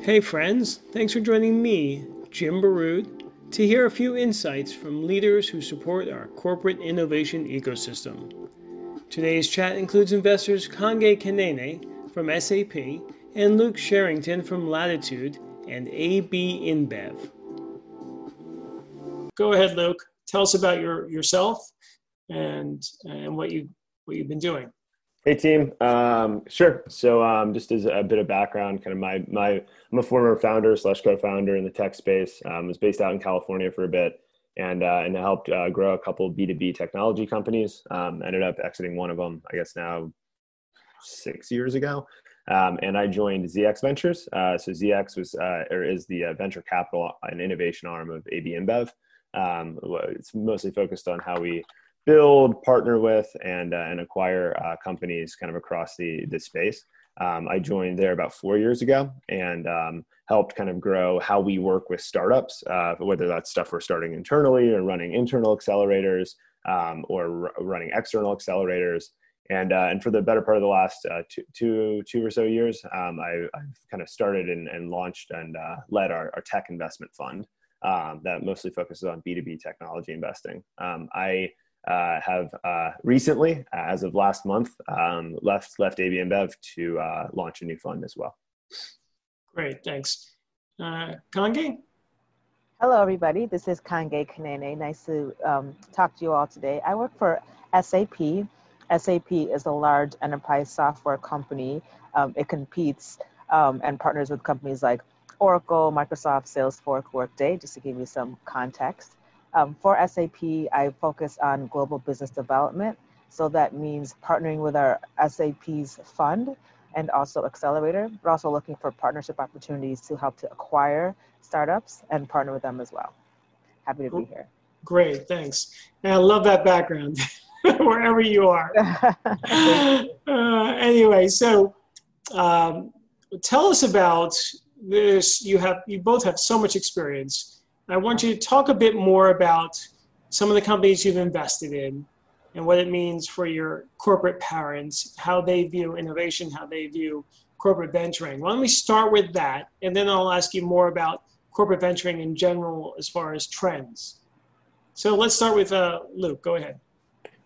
Hey, friends, thanks for joining me, Jim Baroud, to hear a few insights from leaders who support our corporate innovation ecosystem. Today's chat includes investors Kange Kaneene from SAP and Luke Cherrington from Latitude and AB InBev. Go ahead, Luke. Tell us about your yourself and and what you what you've been doing. Hey team, um, sure. So um, just as a bit of background, kind of my my I'm a former founder slash co-founder in the tech space. Um, was based out in California for a bit, and uh, and helped uh, grow a couple B2B technology companies. Um, ended up exiting one of them, I guess now six years ago. Um, and I joined ZX Ventures. Uh, so ZX was uh, or is the uh, venture capital and innovation arm of AB InBev. Um, it's mostly focused on how we build, partner with, and uh, and acquire uh, companies kind of across the the space. Um, I joined there about four years ago and um, helped kind of grow how we work with startups, uh, whether that's stuff we're starting internally or running internal accelerators um, or r- running external accelerators. And, uh, and for the better part of the last uh, two, two, two or so years, um, I, have kind of started and, and launched and uh, led our, our tech investment fund um, that mostly focuses on B2B technology investing. Um, I uh, have uh, recently, as of last month, um, left left AB InBev to uh, launch a new fund as well. Great, thanks. Uh, Kange? Hello, everybody. This is Kange Kaneene. Nice to um, talk to you all today. I work for SAP. SAP is a large enterprise software company. Um, it competes um, and partners with companies like Oracle, Microsoft, Salesforce, Workday, just to give you some context. Um, for SAP, I focus on global business development. So that means partnering with our SAP's fund and also accelerator, but also looking for partnership opportunities to help to acquire startups and partner with them as well. Happy to be here. Great, thanks. And I love that background, wherever you are. uh, anyway, so um, tell us about this. You have you both have so much experience I want you to talk a bit more about some of the companies you've invested in and what it means for your corporate parents, how they view innovation, how they view corporate venturing. Why don't we start with that, and then I'll ask you more about corporate venturing in general as far as trends. So let's start with uh, Luke. Go ahead.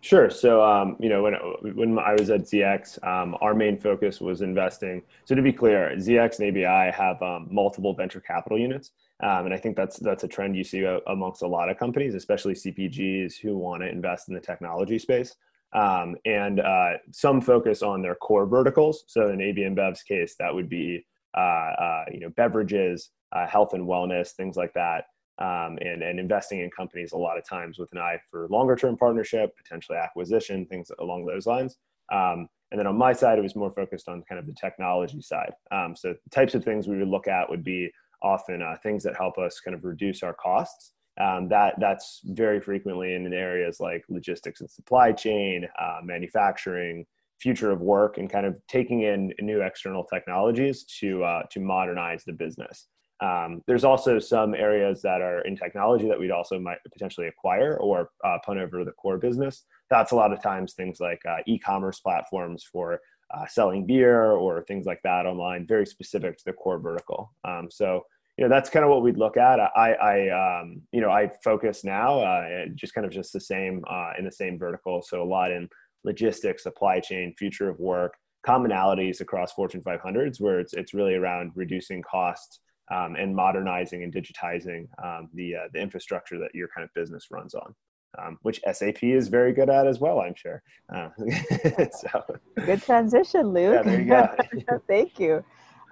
Sure. So, um, you know, when when I was at ZX, um, our main focus was investing. So, to be clear, ZX and ABI have um, multiple venture capital units. Um, and I think that's that's a trend you see amongst a lot of companies, especially CPGs who want to invest in the technology space. Um, and uh, some focus on their core verticals. So in AB InBev's case, that would be uh, uh, you know beverages, uh, health and wellness, things like that, um, and and investing in companies a lot of times with an eye for longer term partnership, potentially acquisition, things along those lines. Um, and then on my side, it was more focused on kind of the technology side. Um, so types of things we would look at would be often uh, things that help us kind of reduce our costs. Um, that that's very frequently in areas like logistics and supply chain, uh, manufacturing, future of work, and kind of taking in new external technologies to uh, to modernize the business. Um, there's also some areas that are in technology that we'd also might potentially acquire or uh, punt over to the core business. That's a lot of times things like uh, e-commerce platforms for uh, selling beer or things like that online, very specific to the core vertical. Um, so you know that's kind of what we'd look at. I, I um, you know, I focus now uh, just kind of just the same uh, in the same vertical. So a lot in logistics, supply chain, future of work, commonalities across Fortune 500s, where it's it's really around reducing costs um, and modernizing and digitizing um, the uh, the infrastructure that your kind of business runs on. Um, which SAP is very good at as well, I'm sure. Uh, so. Good transition, Luke. Yeah, there you go. Thank you.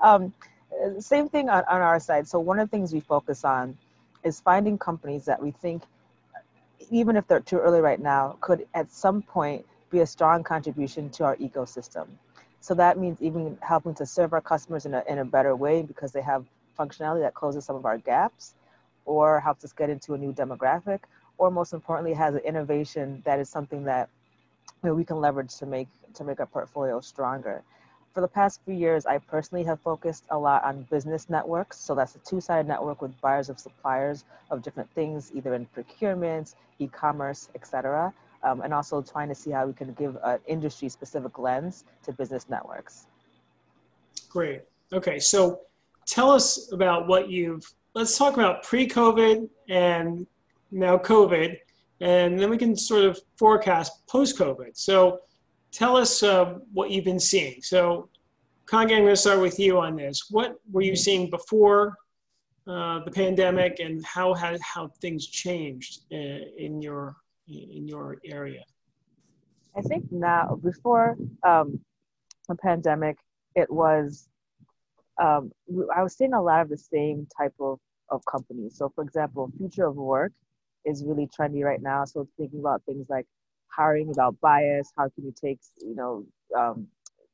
Um, Uh, same thing on, on our side. So one of the things we focus on is finding companies that we think, even if they're too early right now, could at some point be a strong contribution to our ecosystem. So that means even helping to serve our customers in a, in a better way because they have functionality that closes some of our gaps or helps us get into a new demographic or most importantly has an innovation that is something that you know, we can leverage to make to make our portfolio stronger for the past few years, I personally have focused a lot on business networks. So that's a two-sided network with buyers of suppliers of different things, either in procurement, e-commerce, etc. Um, and also trying to see how we can give an industry-specific lens to business networks. Great. Okay, so tell us about what you've. Let's talk about pre-COVID and now COVID, and then we can sort of forecast post-COVID. So, tell us uh, what you've been seeing. So, Kange, I'm going to start with you on this. What were you seeing before uh, the pandemic, and how had how things changed uh, in your in your area? I think now, before um, the pandemic, it was um, I was seeing a lot of the same type of, of companies. So, for example, future of work is really trendy right now. So, thinking about things like hiring without bias, how can you take you know um,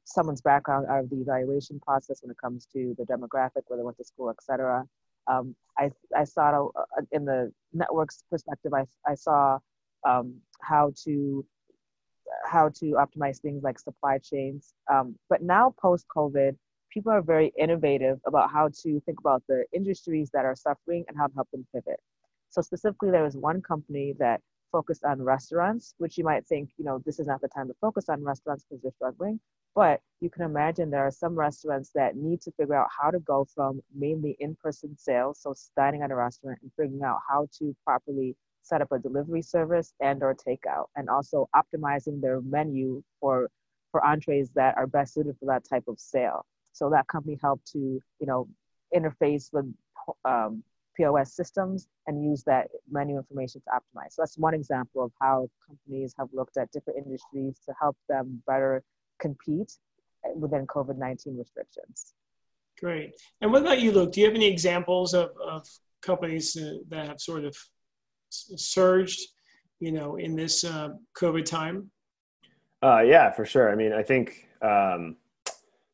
someone's background out of the evaluation process when it comes to the demographic, where they went to school, etc. Um, I, I saw uh, in the networks perspective, I, I saw um, how to how to optimize things like supply chains. Um, but now post COVID, people are very innovative about how to think about the industries that are suffering and how to help them pivot. So specifically, there was one company that focused on restaurants, which you might think, you know, this is not the time to focus on restaurants because they're struggling. But you can imagine there are some restaurants that need to figure out how to go from mainly in-person sales, so dining at a restaurant, and figuring out how to properly set up a delivery service and or takeout, and also optimizing their menu for for entrees that are best suited for that type of sale. So that company helped to, you know, interface with um, POS systems and use that menu information to optimize. So that's one example of how companies have looked at different industries to help them better compete within COVID 19 restrictions. Great. And what about you, Luke? Do you have any examples of, of companies uh, that have sort of surged, you know, in this uh, COVID time? Uh, yeah, for sure. I mean, I think um,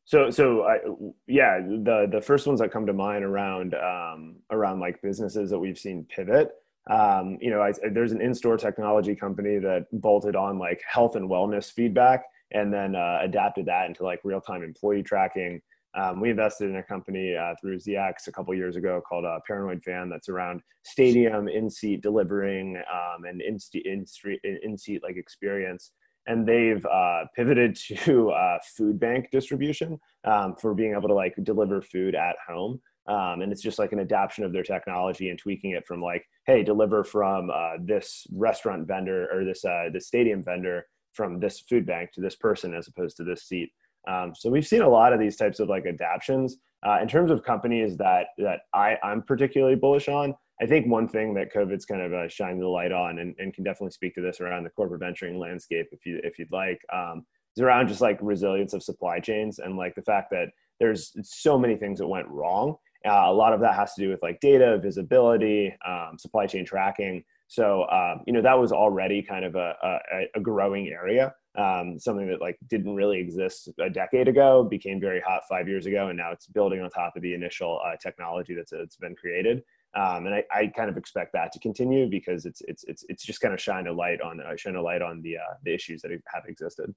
so. So, I, yeah, the the first ones that come to mind around um, around like businesses that we've seen pivot. Um, you know, I, there's an in-store technology company that bolted on like health and wellness feedback and then uh, adapted that into like real-time employee tracking. Um, we invested in a company uh, through ZX a couple years ago called uh, Paranoid Fan that's around stadium in-seat delivering um, and in-seat in-seat like experience. And they've uh, pivoted to uh, food bank distribution um, for being able to like deliver food at home. Um, and it's just like an adaptation of their technology and tweaking it from like, hey, deliver from uh, this restaurant vendor or this uh, this stadium vendor from this food bank to this person as opposed to this seat. Um, so we've seen a lot of these types of like adaptations. Uh, in terms of companies that that I, I'm particularly bullish on, I think one thing that COVID's kind of uh, shined the light on, and, and, can definitely speak to this around the corporate venturing landscape, if you if you'd like, um, is around just like resilience of supply chains and like the fact that there's so many things that went wrong. Uh, a lot of that has to do with like data visibility, um, supply chain tracking, so um, you know that was already kind of a, a, a growing area, um, something that like didn't really exist a decade ago, became very hot five years ago, and now it's building on top of the initial uh, technology that's that's been created. Um, and I, I, kind of expect that to continue because it's it's it's it's just kind of shine a light on uh, shine a light on the uh, the issues that have existed.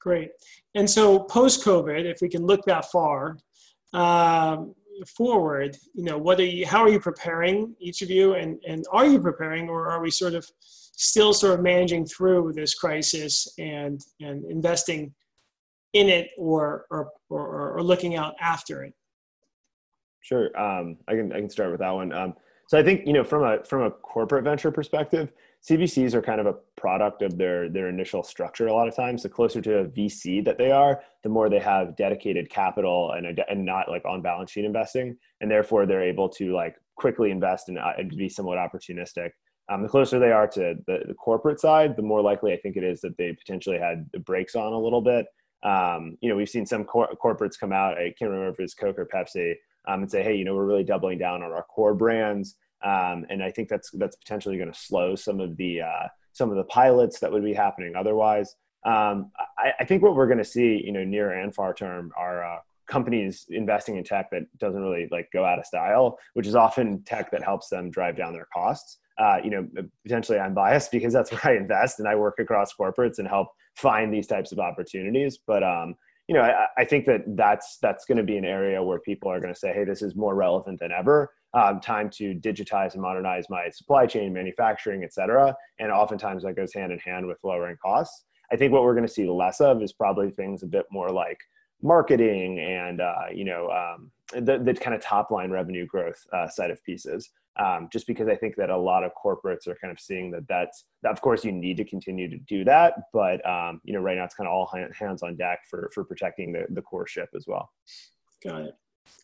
Great. And so post COVID, if we can look that far, um, forward, you know, what are you, how are you preparing each of you, and and are you preparing, or are we sort of still sort of managing through this crisis and and investing in it, or or or, or looking out after it? Sure, um, I can I can start with that one. Um, so I think you know from a from a corporate venture perspective, CVCs are kind of a product of their their initial structure a lot of times. The closer to a VC that they are, the more they have dedicated capital and and not like on balance sheet investing, and therefore they're able to like quickly invest and, uh, be somewhat opportunistic. Um, the closer they are to the, the, corporate side, the more likely I think it is that they potentially had the brakes on a little bit. Um, you know, we've seen some cor- corporates come out. I can't remember if it's Coke or Pepsi, um, and say, hey, you know, we're really doubling down on our core brands. Um, and I think that's that's potentially going to slow some of the uh, some of the pilots that would be happening otherwise. Um, I, I, think what we're going to see, you know, near and far term, are uh, companies investing in tech that doesn't really like go out of style, which is often tech that helps them drive down their costs. Uh, you know, potentially I'm biased because that's where I invest and I work across corporates and help find these types of opportunities. But um, you know, I, I, think that that's that's going to be an area where people are going to say, "Hey, this is more relevant than ever. Um, time to digitize and modernize my supply chain, manufacturing, et cetera." And oftentimes that goes hand in hand with lowering costs. I think what we're going to see less of is probably things a bit more like marketing and uh, you know um, the, the kind of top line revenue growth uh, side of pieces. Um, just because I think that a lot of corporates are kind of seeing that that's that of course you need to continue to do that, but um, you know right now it's kind of all hands on deck for for protecting the, the core ship as well. Got it,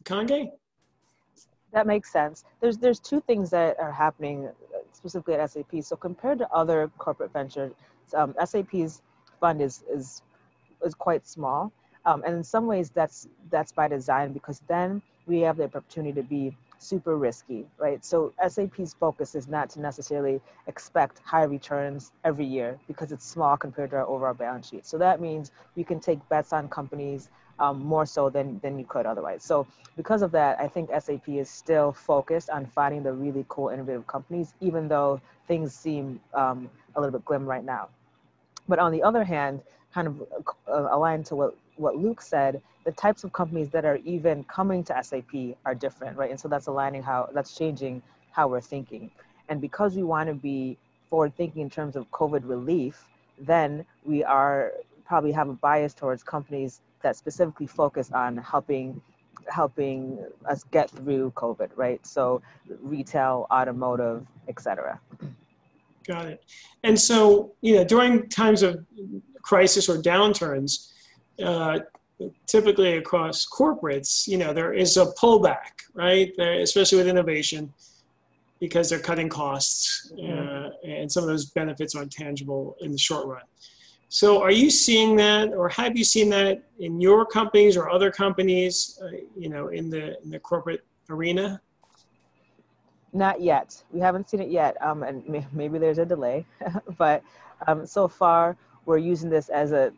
Kange. That makes sense. There's there's two things that are happening uh, specifically at SAP. So compared to other corporate ventures, um, SAP's fund is is is quite small, um, and in some ways that's that's by design because then we have the opportunity to be super risky, right? So SAP's focus is not to necessarily expect high returns every year because it's small compared to our overall balance sheet. So that means you can take bets on companies um, more so than, than you could otherwise. So because of that, I think SAP is still focused on finding the really cool, innovative companies, even though things seem um, a little bit glim right now. But on the other hand, kind of uh, aligned to what, what Luke said, the types of companies that are even coming to SAP are different, right? And so that's aligning how that's changing how we're thinking. And because we want to be forward thinking in terms of COVID relief, then we are probably have a bias towards companies that specifically focus on helping helping us get through COVID, right? So retail, automotive, etc. Got it. And so, you know, during times of crisis or downturns, uh, typically across corporates, you know, there is a pullback, right? There, especially with innovation, because they're cutting costs, uh, and some of those benefits aren't tangible in the short run. So, are you seeing that, or have you seen that in your companies or other companies, uh, you know, in the in the corporate arena? Not yet. We haven't seen it yet, um, and may- maybe there's a delay. but um, so far, we're using this as a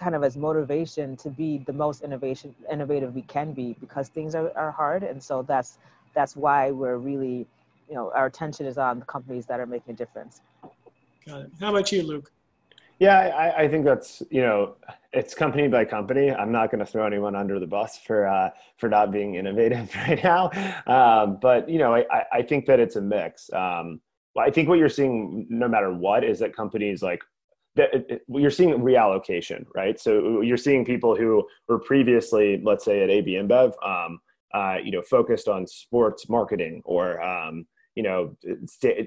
kind of as motivation to be the most innovation innovative we can be because things are, are hard. And so that's that's why we're really you know our attention is on the companies that are making a difference. Got it. How about you luke? Yeah I, I think that's you know it's company by company. I'm not going to throw anyone under the bus for uh, for not being innovative right now. Um, but you know I, I think that it's a mix. Um, I think what you're seeing, no matter what, is that companies like that you're seeing reallocation, right? So you're seeing people who were previously, let's say, at AB InBev, um, uh, you know, focused on sports marketing or um, you know,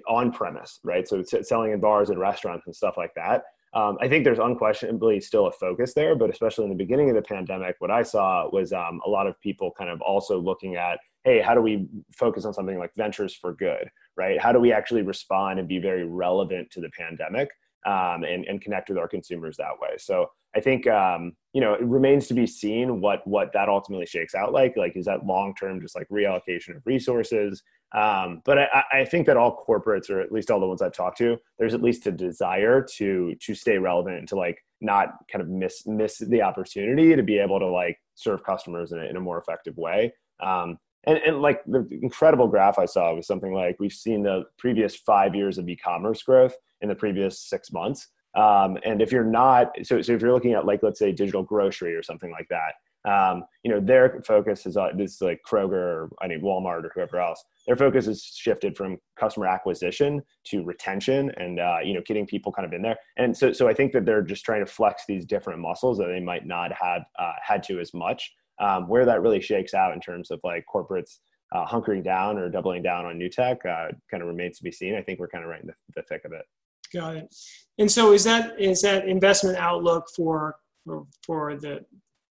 on premise, right? So selling in bars and restaurants and stuff like that. Um, I think there's unquestionably still a focus there, but especially in the beginning of the pandemic, what I saw was um, a lot of people kind of also looking at, hey, how do we focus on something like ventures for good, right? How do we actually respond and be very relevant to the pandemic? Um, and, and connect with our consumers that way. So I think um, you know it remains to be seen what what that ultimately shakes out like. Like is that long term just like reallocation of resources? Um, but I, I, think that all corporates, or at least all the ones I've talked to, there's at least a desire to to stay relevant and to like not kind of miss miss the opportunity to be able to like serve customers in a, in a more effective way. Um, and, and like the incredible graph I saw was something like we've seen the previous five years of e-commerce growth in the previous six months. Um, and if you're not, so, so if you're looking at like, let's say digital grocery or something like that, um, you know, their focus is on this is like Kroger or I mean Walmart or whoever else. Their focus has shifted from customer acquisition to retention and uh, you know getting people kind of in there. And so, so I think that they're just trying to flex these different muscles that they might not have uh, had to as much. Um, where that really shakes out in terms of like corporates uh, hunkering down or doubling down on new tech uh, kind of remains to be seen. I think we're kind of right in the, the thick of it. Got it. And so is that is that investment outlook for for, the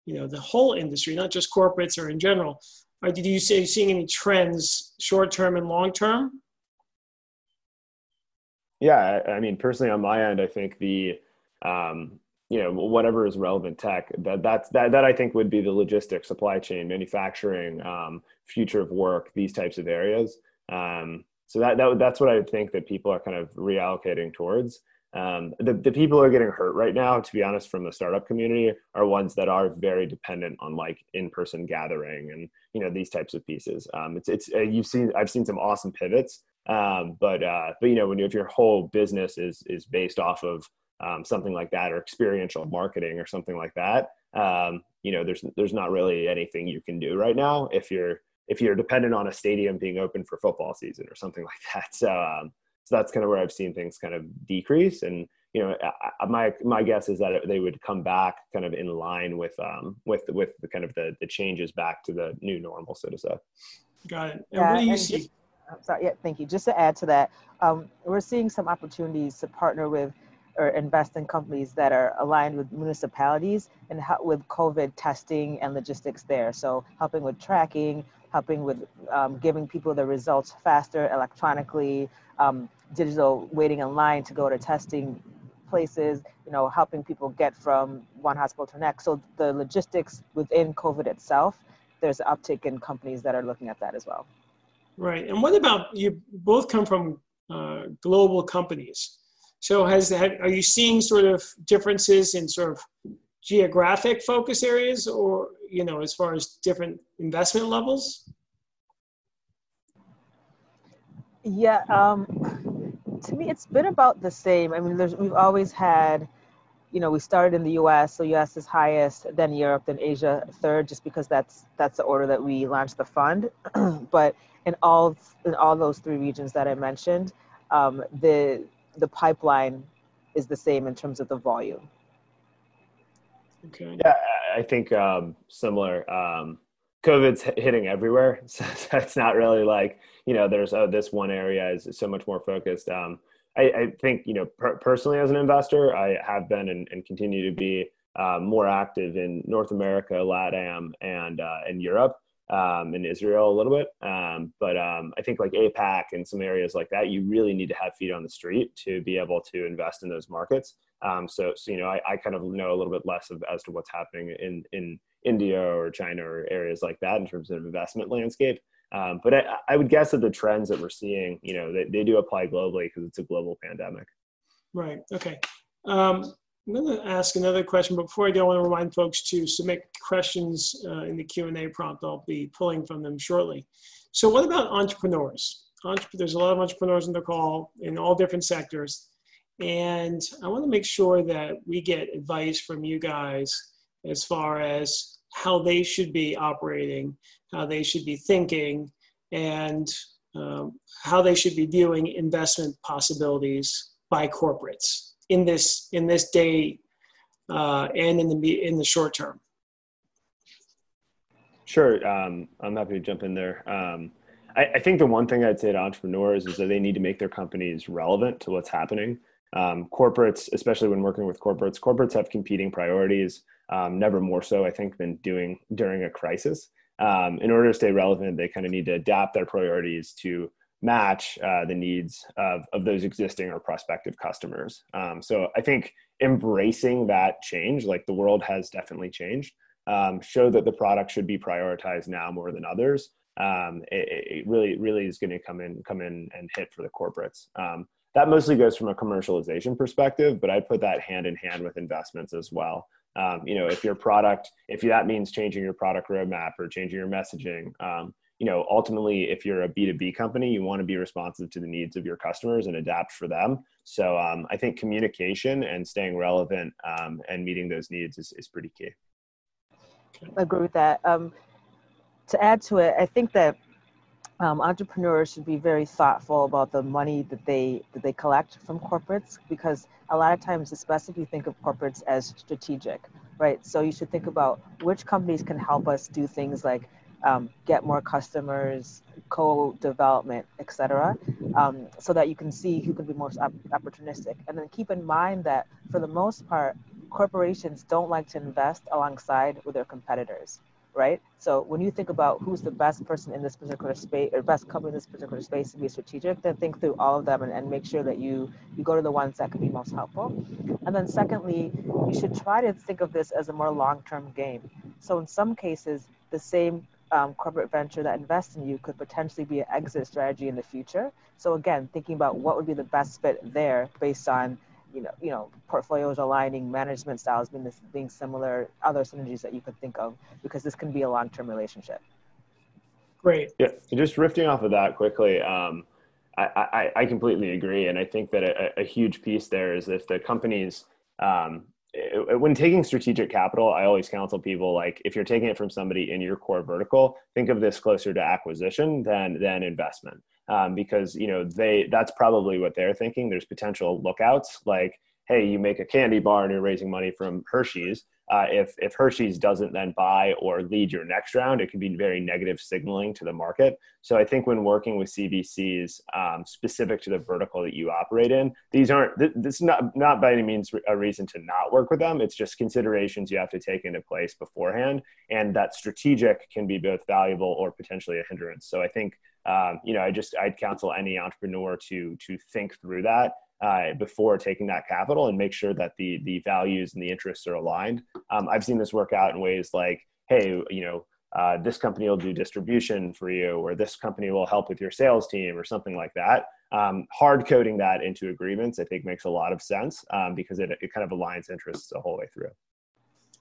you know the whole industry, not just corporates or in general? Or did you say seeing any trends short term and long term? Yeah, I mean personally on my end, I think the um, you know whatever is relevant tech that that's that that I think would be the logistics, supply chain, manufacturing, um, future of work, these types of areas. Um, so that, that that's what I think that people are kind of reallocating towards. Um, the, the people who are getting hurt right now, to be honest, from the startup community are ones that are very dependent on like in-person gathering and, you know, these types of pieces. Um, it's, it's, uh, you've seen, I've seen some awesome pivots. Um, but, uh, but, you know, when you, if your whole business is, is based off of um, something like that or experiential marketing or something like that, um, you know, there's, there's not really anything you can do right now if you're, if you're dependent on a stadium being open for football season or something like that. So, um, so that's kind of where I've seen things kind of decrease. And you know, my my guess is that they would come back kind of in line with um, with with the kind of the the changes back to the new normal, so to say. Got it. And yeah, what do you see? Just, sorry, yeah, thank you. Just to add to that, um, we're seeing some opportunities to partner with or invest in companies that are aligned with municipalities and help with COVID testing and logistics there. So helping with tracking, helping with um, giving people the results faster electronically, um, digital waiting in line to go to testing places, you know, helping people get from one hospital to the next. So the logistics within COVID itself, there's an uptick in companies that are looking at that as well. Right. And what about you both come from uh, global companies? So has are you seeing sort of differences in sort of geographic focus areas or, you know, as far as different investment levels? Yeah, um, to me, it's been about the same. I mean, we've always had, you know, we started in the U.S., so U.S. is highest, then Europe, then Asia third, just because that's that's the order that we launched the fund. but in all in all those three regions that I mentioned, um, the the pipeline is the same in terms of the volume. Okay. Yeah, I think um, similar. Um, COVID's hitting everywhere, so it's not really like you know there's oh this one area is so much more focused. Um, I, I, think you know per- personally as an investor, I have been and, and continue to be uh, more active in North America, LATAM, and uh, in Europe um, in Israel a little bit. Um, but um, I think like APAC and some areas like that, you really need to have feet on the street to be able to invest in those markets. Um, so, so, you know, I, I, kind of know a little bit less of, as to what's happening in, in India or China or areas like that in terms of investment landscape. Um, but I, I, would guess that the trends that we're seeing, you know, they, they do apply globally because it's a global pandemic. Right. Okay. Um, I'm going to ask another question, but before I do, I want to remind folks to submit questions uh, in the Q&A prompt. I'll be pulling from them shortly. So what about entrepreneurs? Entrep there's a lot of entrepreneurs in the call in all different sectors. And I want to make sure that we get advice from you guys as far as how they should be operating, how they should be thinking, and um, how they should be viewing investment possibilities by corporates in this in this day uh, and in the in the short term? Sure, um, I'm happy to jump in there. Um, I, I, think the one thing I'd say to entrepreneurs is that they need to make their companies relevant to what's happening. Um, corporates, especially when working with corporates, corporates have competing priorities. Um, never more so, I think, than doing during a crisis. Um, in order to stay relevant, they kind of need to adapt their priorities to match uh, the needs of, of those existing or prospective customers. Um, so I think embracing that change, like the world has definitely changed, um, show that the product should be prioritized now more than others. Um, it, it, really, really is going to come in, come in and hit for the corporates. Um, that mostly goes from a commercialization perspective, but I put that hand in hand with investments as well. Um, you know, if your product, if that means changing your product roadmap or changing your messaging, um, you know ultimately if you're a b2b company you want to be responsive to the needs of your customers and adapt for them. So um, i think communication and staying relevant um, and meeting those needs is, is pretty key. I agree with that. Um, to add to it i think that um, entrepreneurs should be very thoughtful about the money that they that they collect from corporates because a lot of times it's best if you think of corporates as strategic right? So you should think about which companies can help us do things like um, get more customers, co-development, etc., um, so that you can see who can be most op- opportunistic. And then keep in mind that for the most part, corporations don't like to invest alongside with their competitors, right? So when you think about who's the best person in this particular space or best company in this particular space to be strategic, then think through all of them and, and make sure that you you go to the ones that can be most helpful. And then secondly, you should try to think of this as a more long-term game. So in some cases, the same um, corporate venture that invests in you could potentially be an exit strategy in the future. So again, thinking about what would be the best fit there based on you know you know portfolios aligning, management styles being this, being similar, other synergies that you could think of because this can be a long term relationship. Great. Yeah, just riffing off of that quickly. Um, I, I, I completely agree, and I think that a, a huge piece there is if the companies um, when taking strategic capital, I always counsel people like if you're taking it from somebody in your core vertical, think of this closer to acquisition than than investment, um, because you know they that's probably what they're thinking. There's potential lookouts like hey, you make a candy bar and you're raising money from Hershey's. Uh, if if Hershey's doesn't then buy or lead your next round, it can be very negative signaling to the market. So I think when working with CVCs um, specific to the vertical that you operate in, these aren't this is not not by any means a reason to not work with them. It's just considerations you have to take into place beforehand, and that strategic can be both valuable or potentially a hindrance. So I think um, you know I just I'd counsel any entrepreneur to to think through that uh, before taking that capital and make sure that the the values and the interests are aligned. Um, I've seen this work out in ways like, hey, you know, uh, this company will do distribution for you, or this company will help with your sales team, or something like that. Um, hard coding that into agreements, I think, makes a lot of sense um, because it, it kind of aligns interests the whole way through.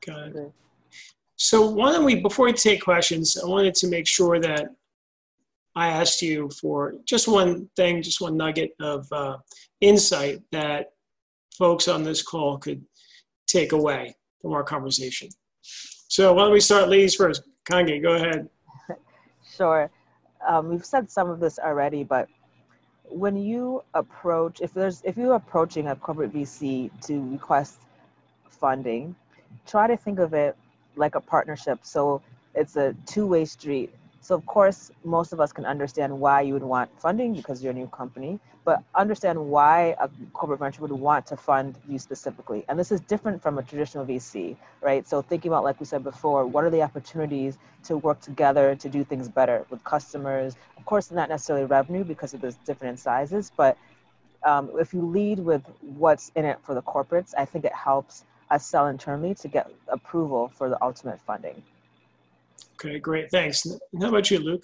Got it. So why don't we, before we take questions, I wanted to make sure that I asked you for just one thing, just one nugget of uh, insight that folks on this call could take away from our conversation. So why don't we start ladies first? Kange, go ahead. Sure. Um, we've said some of this already, but when you approach, if there's, if you're approaching a corporate VC to request funding, try to think of it like a partnership. So it's a two-way street so of course, most of us can understand why you would want funding because you're a new company, but understand why a corporate venture would want to fund you specifically. And this is different from a traditional VC, right? So thinking about, like we said before, what are the opportunities to work together to do things better with customers? Of course, not necessarily revenue because of those different sizes, but um, if you lead with what's in it for the corporates, I think it helps us sell internally to get approval for the ultimate funding. Okay, great. Thanks. How about you, Luke?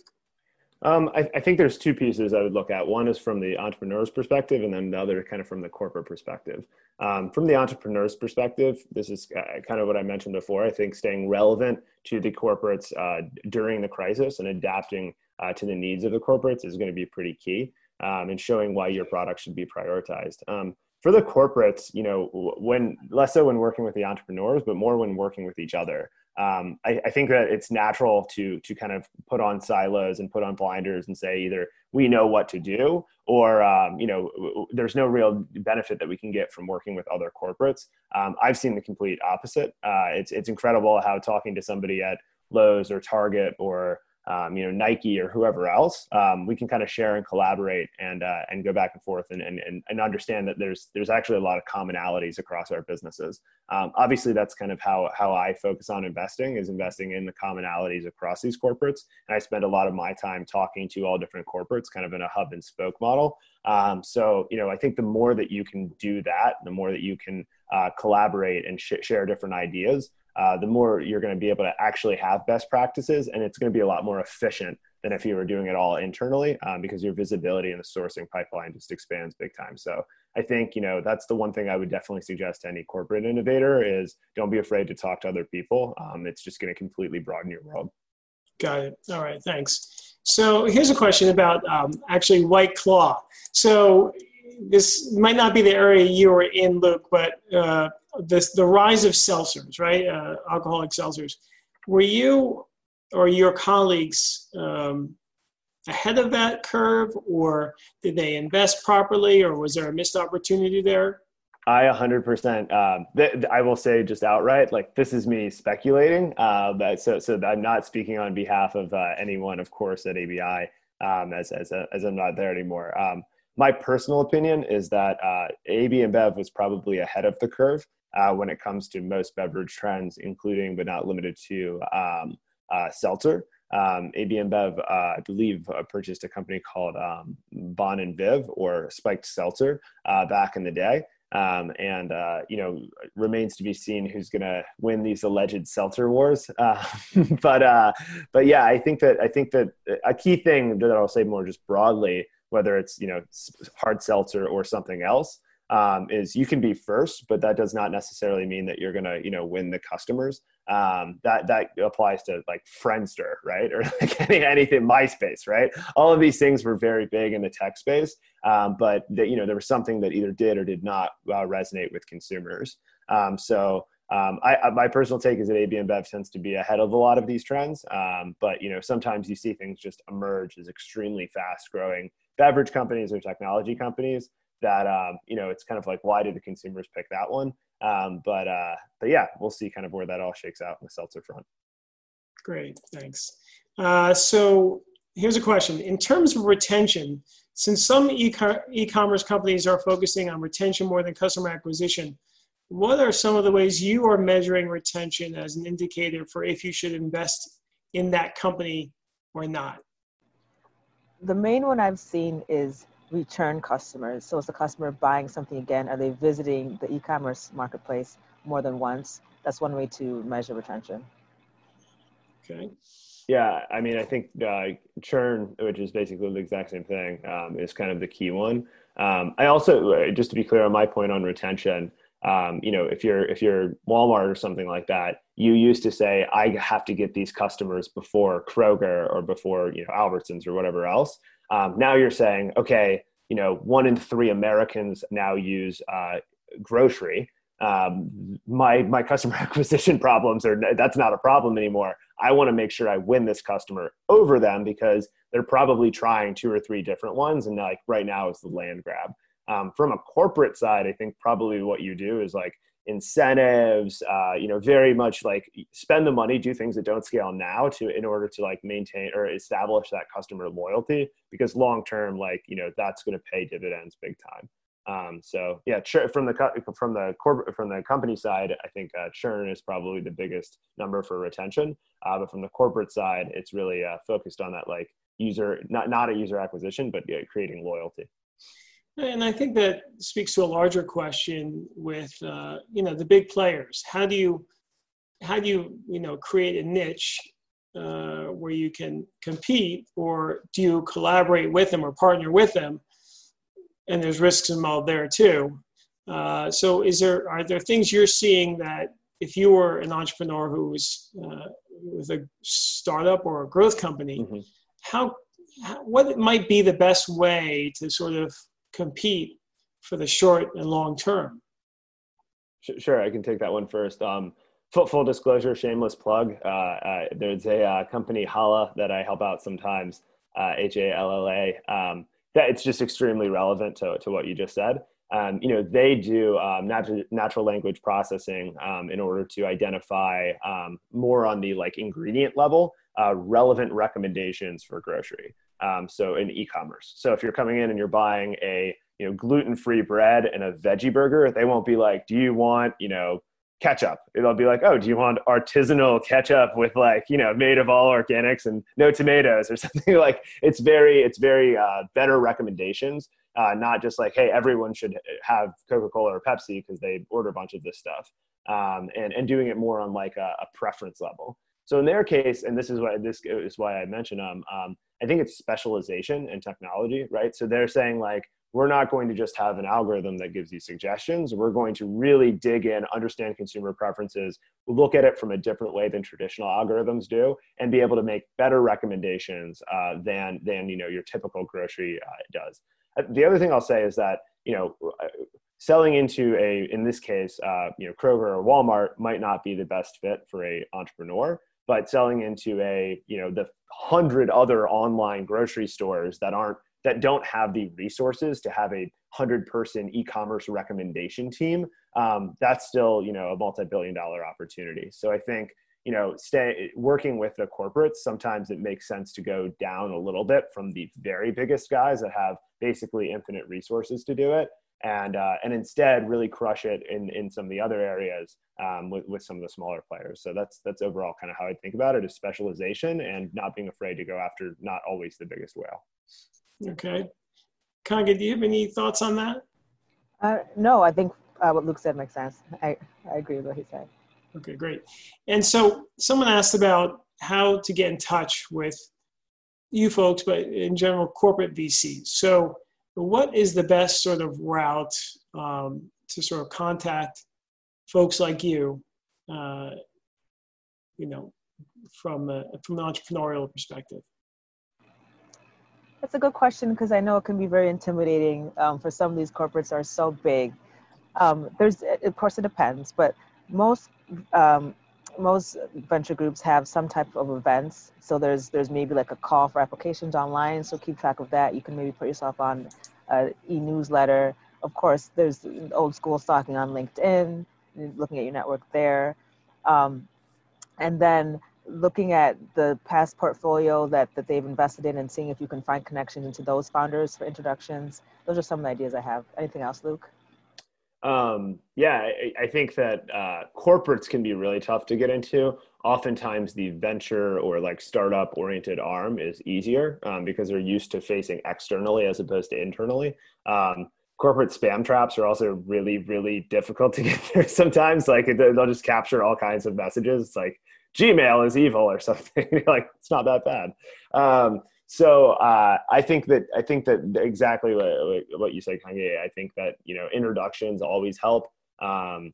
Um, I, I, think there's two pieces I would look at. One is from the entrepreneur's perspective, and then the other kind of from the corporate perspective. Um, from the entrepreneur's perspective, this is uh, kind of what I mentioned before. I think staying relevant to the corporates uh, during the crisis and adapting uh, to the needs of the corporates is going to be pretty key, um, and showing why your product should be prioritized. Um, for the corporates, you know, when less so when working with the entrepreneurs, but more when working with each other um, I, I, think that it's natural to to kind of put on silos and put on blinders and say either we know what to do or um, you know there's no real benefit that we can get from working with other corporates. Um, I've seen the complete opposite. Uh, it's it's incredible how talking to somebody at Lowe's or Target or um, you know Nike or whoever else, um, we can kind of share and collaborate and uh, and go back and forth and, and and understand that there's there's actually a lot of commonalities across our businesses. Um, obviously, that's kind of how how I focus on investing is investing in the commonalities across these corporates, and I spend a lot of my time talking to all different corporates, kind of in a hub and spoke model. Um, so you know, I think the more that you can do that, the more that you can uh, collaborate and sh- share different ideas uh, the more you're going to be able to actually have best practices and it's going to be a lot more efficient than if you were doing it all internally um, because your visibility in the sourcing pipeline just expands big time. So i think you know that's the one thing i would definitely suggest to any corporate innovator is don't be afraid to talk to other people. Um, it's just going to completely broaden your world. Got it. All right thanks. So here's a question about um, actually white claw. So this might not be the area you were in luke but uh, this the rise of seltzers, right? Uh, alcoholic seltzers. Were you or your colleagues um, ahead of that curve, or did they invest properly, or was there a missed opportunity there? I 100%. Um, th- I will say just outright, like this is me speculating. Uh, but so, so I'm not speaking on behalf of uh, anyone, of course, at ABI, um, as as, a, as I'm not there anymore. Um, my personal opinion is that uh, AB InBev was probably ahead of the curve uh, when it comes to most beverage trends, including but not limited to um, uh, seltzer. Um, AB InBev, uh, I believe, uh, purchased a company called um, Bon and Viv or Spiked Seltzer uh, back in the day. Um, and uh, you know remains to be seen who's going to win these alleged seltzer wars. Uh, but uh, but yeah, I think that I think that a key thing that I'll say more just broadly, whether it's you know hard seltzer or something else, um, is you can be first, but that does not necessarily mean that you're gonna, you know, win the customers. Um, that that applies to like Friendster, right, or like any, anything MySpace, right? All of these things were very big in the tech space, um, but that you know there was something that either did or did not uh, resonate with consumers. Um, so um, I, my personal take is that AB InBev tends to be ahead of a lot of these trends, um, but you know sometimes you see things just emerge as extremely fast growing beverage companies or technology companies that um, you know it's kind of like why did the consumers pick that one? Um, but uh, but yeah, we'll see kind of where that all shakes out in the seltzer front. Great, thanks. Uh, so here's a question: in terms of retention, since some e-commerce companies are focusing on retention more than customer acquisition, what are some of the ways you are measuring retention as an indicator for if you should invest in that company or not? The main one I've seen is return customers. So, is the customer buying something again? Are they visiting the e commerce marketplace more than once? That's one way to measure retention. Okay. Yeah, I mean, I think uh, churn, which is basically the exact same thing, um, is kind of the key one. Um, I also, uh, just to be clear on my point on retention, um, you know, if you're if you're Walmart or something like that, you used to say I have to get these customers before Kroger or before you know Albertsons or whatever else. Um, now you're saying, okay, you know, one in three Americans now use uh, grocery. Um, my my customer acquisition problems are that's not a problem anymore. I want to make sure I win this customer over them because they're probably trying two or three different ones, and like right now is the land grab. Um, from a corporate side, I think probably what you do is like incentives, uh, you know, very much like spend the money, do things that don't scale now to in order to like maintain or establish that customer loyalty because long term, like you know, that's going to pay dividends big time. Um, so yeah, from the from the corporate from the company side, I think uh, churn is probably the biggest number for retention. Uh, but from the corporate side, it's really uh, focused on that like user not not a user acquisition, but yeah, creating loyalty. And I think that speaks to a larger question with uh, you know the big players. How do you how do you you know create a niche uh, where you can compete, or do you collaborate with them or partner with them? And there's risks involved there too. Uh, so, is there are there things you're seeing that if you were an entrepreneur who was uh, with a startup or a growth company, mm-hmm. how, how what might be the best way to sort of compete for the short and long term? Sure, I can take that one first. Um, full, full disclosure, shameless plug. Uh, uh, there's a uh, company, Halla, that I help out sometimes, uh, H A L L A. Um, that it's just extremely relevant to, to what you just said. Um, you know, they do um, natural, natural language processing um, in order to identify more on the like ingredient level uh, relevant recommendations for grocery um, so in e-commerce. So if you're coming in and you're buying a you know gluten-free bread and a veggie burger they won't be like do you want you know ketchup? It'll be like oh do you want artisanal ketchup with like you know made of all organics and no tomatoes or something? Like it's very it's very uh, better recommendations uh, not just like hey everyone should have coca-cola or pepsi because they order a bunch of this stuff um, and and doing it more on like a, a preference level so in their case, and this is why this is why I mentioned them. Um, I think it's specialization and technology, right? So they're saying like we're not going to just have an algorithm that gives you suggestions. We're going to really dig in, understand consumer preferences, look at it from a different way than traditional algorithms do, and be able to make better recommendations uh, than than you know your typical grocery uh, does. Uh, the other thing I'll say is that you know uh, selling into a in this case uh, you know kroger or walmart might not be the best fit for a entrepreneur but selling into a you know the hundred other online grocery stores that aren't that don't have the resources to have a hundred person e-commerce recommendation team um, that's still you know a multi-billion dollar opportunity. So i think you know stay working with the corporates sometimes it makes sense to go down a little bit from the very biggest guys that have basically infinite resources to do it and uh, and instead really crush it in in some of the other areas um, with, with some of the smaller players. So that's that's overall kind of how I think about it is specialization and not being afraid to go after not always the biggest whale. Okay, Kange, do you have any thoughts on that? Uh, no, I think uh, what Luke said makes sense. I, I agree with what he said. Okay, great. And so someone asked about how to get in touch with you folks, but in general, corporate VCs. So what is the best sort of route um, to sort of contact folks like you, uh, you know, from a, from an entrepreneurial perspective? That's a good question because I know it can be very intimidating um, for some of these corporates are so big. Um, there's, of course, it depends, but most um, most venture groups have some type of events. So there's there's maybe like a call for applications online. So keep track of that. You can maybe put yourself on an e-newsletter. of course, there's old school stalking on LinkedIn, looking at your network there. Um, and then looking at the past portfolio that, that they've invested in and seeing if you can find connections into those founders for introductions. Those are some of the ideas I have. Anything else, Luke? Um, yeah, I, I, think that uh, corporates can be really tough to get into. Oftentimes, the venture or like startup oriented arm is easier um, because they're used to facing externally as opposed to internally. Um, corporate spam traps are also really, really difficult to get there sometimes. Like they'll just capture all kinds of messages. It's like Gmail is evil or something. like it's not that bad. So uh, I think that I think that exactly what, what you said, Kange. I think that you know introductions always help. Um,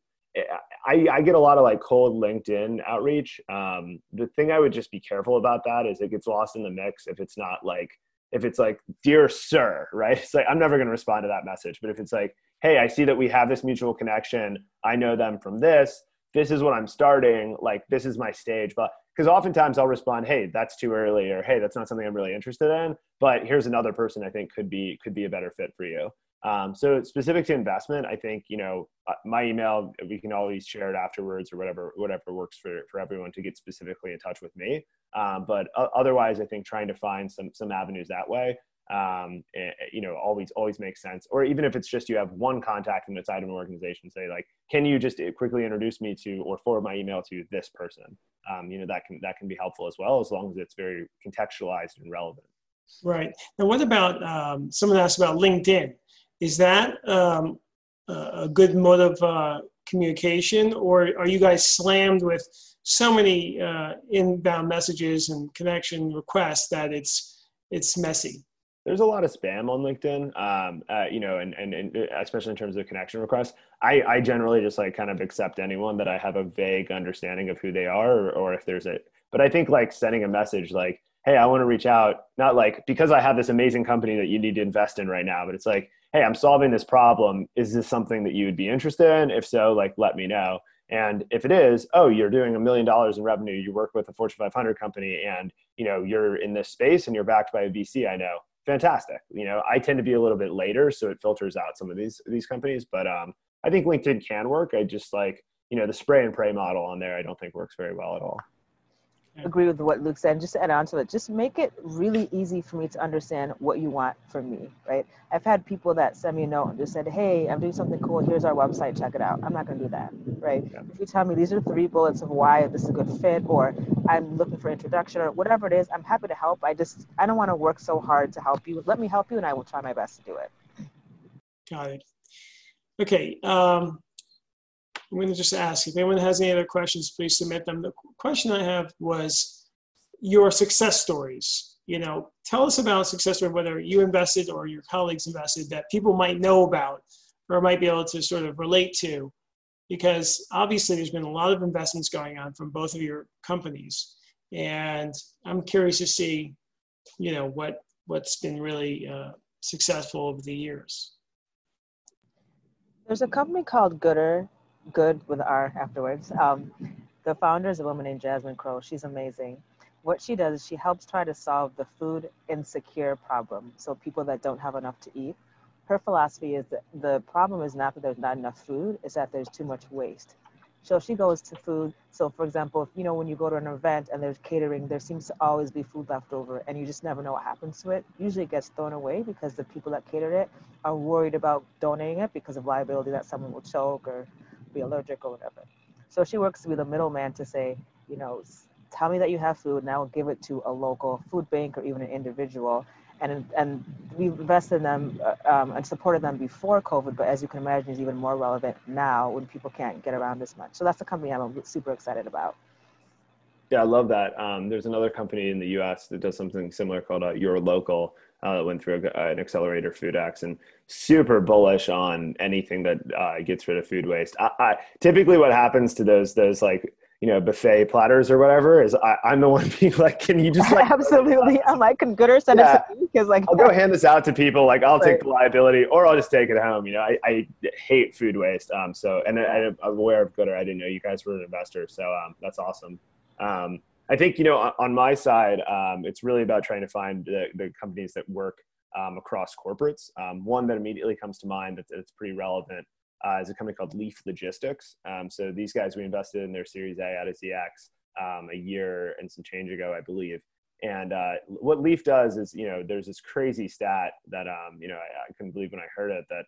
I, I get a lot of like cold LinkedIn outreach. Um, the thing I would just be careful about that is it gets lost in the mix if it's not like if it's like dear sir, right? It's like I'm never going to respond to that message. But if it's like, hey, I see that we have this mutual connection. I know them from this. This is what I'm starting. Like this is my stage. But because oftentimes I'll respond, "Hey, that's too early," or "Hey, that's not something I'm really interested in." But here's another person I think could be could be a better fit for you. Um, so specific to investment, I think you know uh, my email. We can always share it afterwards or whatever whatever works for for everyone to get specifically in touch with me. Um, but otherwise, I think trying to find some some avenues that way um, eh, eh, you know, always always makes sense. Or even if it's just you have one contact inside of an organization, say like, can you just eh, quickly introduce me to or forward my email to this person? Um, you know, that can that can be helpful as well, as long as it's very contextualized and relevant. Right. Now, what about um, someone asked about LinkedIn? Is that um, a good mode of uh, communication, or are you guys slammed with so many uh, inbound messages and connection requests that it's it's messy? There's a lot of spam on LinkedIn, um, uh, you know, and, and, and, especially in terms of connection requests. I, I generally just like kind of accept anyone that I have a vague understanding of who they are or, or if there's a, but I think like sending a message like, hey, I want to reach out, not like because I have this amazing company that you need to invest in right now, but it's like, hey, I'm solving this problem. Is this something that you would be interested in? If so, like, let me know. And if it is, oh, you're doing a million dollars in revenue, you work with a Fortune 500 company, and you know you're in this space and you're backed by a VC. I know fantastic. You know, I tend to be a little bit later, so it filters out some of these these companies. But um, I think LinkedIn can work. I just like you know the spray and pray model on there. I don't think works very well at all agree with what Luke said. Just to add on to it, just make it really easy for me to understand what you want from me, right? I've had people that send me a note and just said, "Hey, I'm doing something cool. Here's our website. Check it out." I'm not going to do that, right? Yeah. If you tell me these are three bullets of why this is a good fit, or I'm looking for introduction, or whatever it is, I'm happy to help. I just I don't want to work so hard to help you. Let me help you, and I will try my best to do it. Got it. Okay. Um, I'm going to just ask if anyone has any other questions, please submit them. The question I have was your success stories. You know, tell us about success story, whether you invested or your colleagues invested, that people might know about or might be able to sort of relate to, because obviously there's been a lot of investments going on from both of your companies, and I'm curious to see, you know, what what's been really uh, successful over the years. There's a company called Goodr good with R afterwards. Um, the founder is a woman named Jasmine Crowe. She's amazing. What she does is she helps try to solve the food insecure problem. So people that don't have enough to eat. Her philosophy is that the problem is not that there's not enough food, it's that there's too much waste. So she goes to food. So for example, if you know when you go to an event and there's catering, there seems to always be food left over, and you just never know what happens to it. Usually it gets thrown away because the people that catered it are worried about donating it because of liability that someone will choke or be allergic or whatever. So she works to be the middleman to say, you know, tell me that you have food and I will give it to a local food bank or even an individual. And, and we invested in them uh, um, and supported them before COVID, but as you can imagine, is even more relevant now when people can't get around as much. So that's the company I'm super excited about. Yeah, I love that. Um, there's another company in the U.S. that does something similar called uh, Your Local, uh, went through a, an accelerator Food-X and super bullish on anything that uh, gets rid of food waste. I, I, typically, what happens to those those like you know buffet platters or whatever is I, am the one being like, can you just like absolutely? I'm like, can Goodr send yeah. it to me? Because like I'll go hand this out to people. Like I'll right. take the liability, or I'll just take it home. You know, I, I hate food waste. Um, so and I, am aware of Goodr. I didn't know you guys were an investor, so um, that's awesome. Um, I think you know on my side, um, it's really about trying to find the, the companies that work um, across corporates. Um, one that immediately comes to mind that's, that's pretty relevant uh, is a company called Leaf Logistics. Um, so these guys, we invested in their Series A out of ZX um, a year and some change ago, I believe. And uh, what Leaf does is, you know, there's this crazy stat that, um, you know, I, I, couldn't believe when I heard it that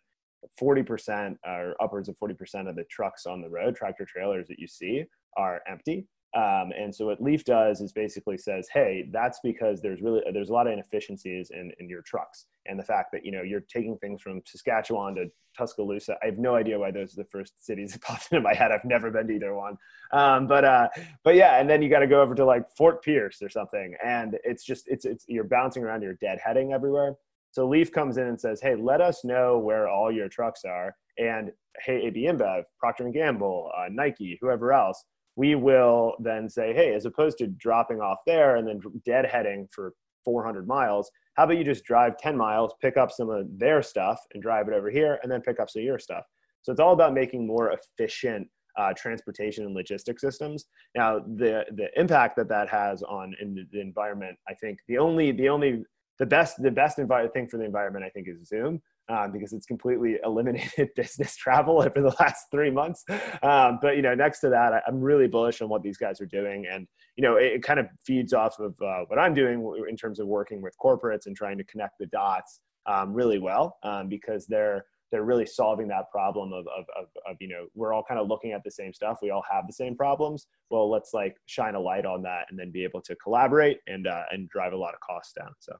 40% or upwards of 40% of the trucks on the road, tractor trailers that you see, are empty. Um, and so what Leaf does is basically says, hey, that's because there's really there's a lot of inefficiencies in, in your trucks, and the fact that you know you're taking things from Saskatchewan to Tuscaloosa. I have no idea why those are the first cities that popped into my head. I've never been to either one, um, but uh, but yeah, and then you got to go over to like Fort Pierce or something, and it's just it's it's you're bouncing around, you're deadheading everywhere. So Leaf comes in and says, hey, let us know where all your trucks are, and hey, AB InBev, Procter and Gamble, uh, Nike, whoever else we will then say, hey, as opposed to dropping off there and then deadheading for 400 miles, how about you just drive 10 miles, pick up some of their stuff and drive it over here, and then pick up some of your stuff. So it's all about making more efficient uh, transportation and logistics systems. Now, the the impact that that has on in the environment, I think the only the only the best the best envi- thing for the environment, I think, is Zoom um, because it's completely eliminated business travel over the last three months. Um, but you know, next to that, I, am really bullish on what these guys are doing, and you know, it, it kind of feeds off of uh, what I'm doing in terms of working with corporates and trying to connect the dots um, really well um, because they're they're really solving that problem of, of, of, of, you know we're all kind of looking at the same stuff. We all have the same problems. Well let's like shine a light on that and then be able to collaborate and uh, and drive a lot of costs down so.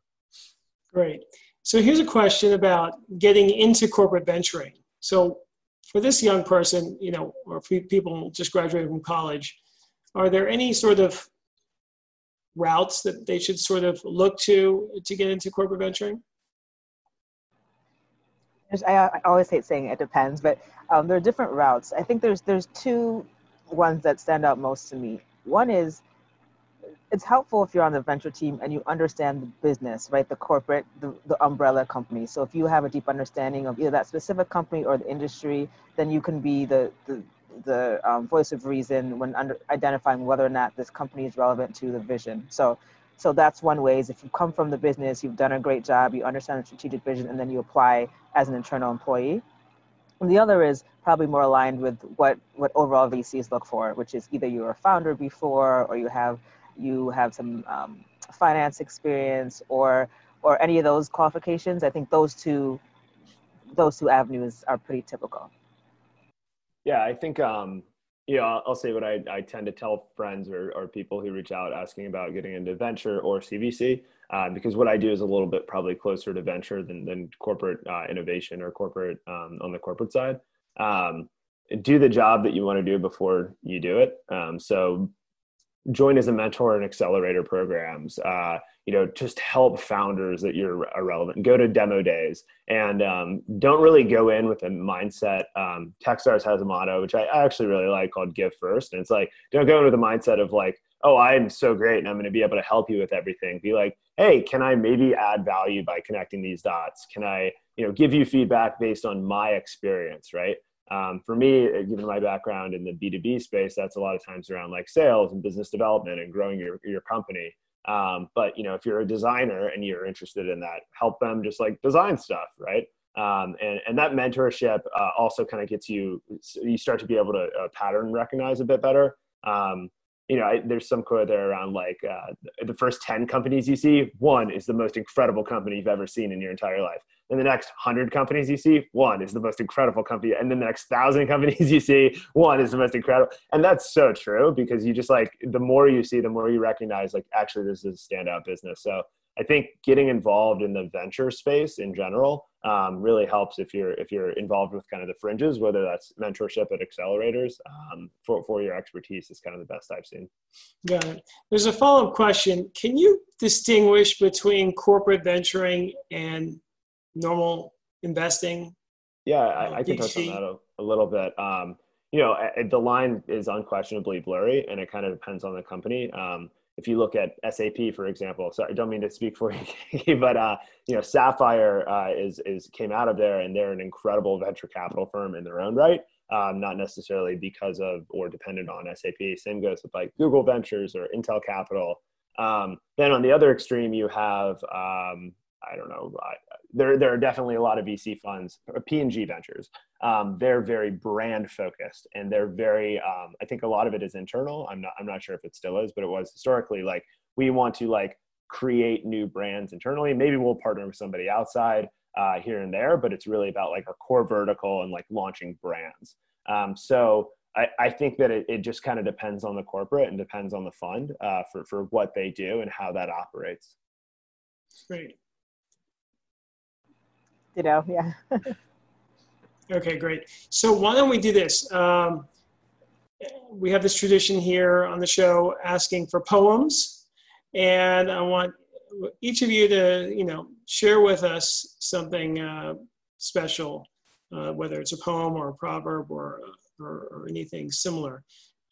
Great so here's a question about getting into corporate venturing. So for this young person, you know, or people just graduating from college, are there any sort of routes that they should sort of look to to get into corporate venturing? I, always hate saying it depends, but um, there are different routes. I think there's there's two ones that stand out most to me. One is it's helpful if you're on the venture team and you understand the business, right? The corporate, the, the umbrella company. So if you have a deep understanding of either that specific company or the industry, then you can be the, the, the um, voice of reason when under, identifying whether or not this company is relevant to the vision. So, so that's one way is if you come from the business, you've done a great job, you understand the strategic vision, and then you apply as an internal employee. And the other is probably more aligned with what, what overall VCs look for, which is either you're a founder before or you have you have some um, finance experience or or any of those qualifications i think those two those two avenues are pretty typical. Yeah i think um you know i'll, I'll say what I, I tend to tell friends or, or people who reach out asking about getting into venture or cvc uh, because what i do is a little bit probably closer to venture than, than corporate uh, innovation or corporate um, on the corporate side. Um, do the job that you want to do before you do it. Um, so join as a mentor in accelerator programs uh, you know just help founders that you're relevant go to demo days. And um, don't really go in with a mindset um, techstars has a motto which i actually really like called give first. And it's like don't go in with a mindset of like oh i'm so great and i'm going to be able to help you with everything. Be like hey can i maybe add value by connecting these dots? Can i you know give you feedback based on my experience right um, for me, uh, given my background in the B2B space, that's a lot of times around like sales and business development and growing your, your company. Um, but you know, if you're a designer and you're interested in that, help them just like design stuff, right? Um, and, and that mentorship uh, also kind of gets you, you start to be able to uh, pattern recognize a bit better. Um, you know, I, there's some quote there around like uh, the first 10 companies you see, one is the most incredible company you've ever seen in your entire life. And the next 100 companies you see, one is the most incredible company. And then the next 1,000 companies you see, one is the most incredible. And that's so true because you just like, the more you see, the more you recognize, like, actually, this is a standout business. So I think getting involved in the venture space in general um, really helps if you're if you're involved with kind of the fringes, whether that's mentorship at accelerators um, for for your expertise is kind of the best I've seen. Got it. There's a follow up question. Can you distinguish between corporate venturing and normal investing? Yeah, I, I can touch on that a, a little bit. Um, you know, the line is unquestionably blurry, and it kind of depends on the company. Um, if you look at SAP, for example, so I don't mean to speak for you, but uh, you know, Sapphire uh, is is came out of there, and they're an incredible venture capital firm in their own right. Um, not necessarily because of or dependent on SAP. Same goes with like Google Ventures or Intel Capital. Um, then on the other extreme, you have um, I don't know. there, there are definitely a lot of VC funds, P&G Ventures. Um, they're very brand focused, and they're very. Um, I think a lot of it is internal. I'm not. I'm not sure if it still is, but it was historically like we want to like create new brands internally. Maybe we'll partner with somebody outside uh, here and there, but it's really about like our core vertical and like launching brands. Um, so I, I, think that it, it just kind of depends on the corporate and depends on the fund uh, for, for what they do and how that operates. Great. You know, yeah. okay, great. So why don't we do this? Um, we have this tradition here on the show asking for poems, and I want each of you to, you know, share with us something uh, special, uh, whether it's a poem or a proverb or, or, or anything similar.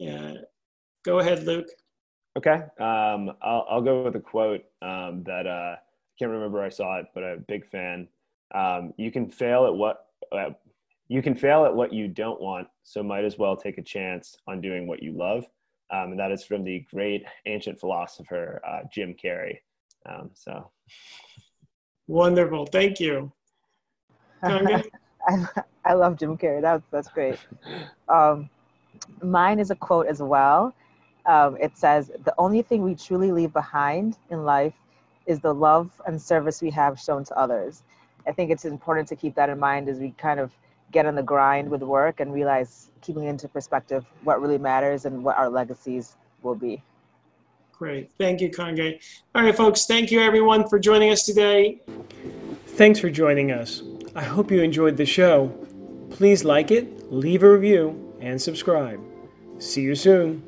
Uh, go ahead, Luke. Okay. Um, I'll, I'll go with a quote um, that uh, I can't remember I saw it, but I'm a big fan. Um, you can fail at what uh, you can fail at what you don't want, so might as well take a chance on doing what you love. Um, and that is from the great ancient philosopher uh, Jim Carrey. Um, so wonderful. Thank you. I, I love Jim Carrey. That's, that's great. Um, mine is a quote as well. Um, it says, The only thing we truly leave behind in life is the love and service we have shown to others. I think it's important to keep that in mind as we kind of get on the grind with work and realize, keeping into perspective what really matters and what our legacies will be. Great. Thank you, Kange. All right, folks. Thank you, everyone, for joining us today. Thanks for joining us. I hope you enjoyed the show. Please like it, leave a review, and subscribe. See you soon.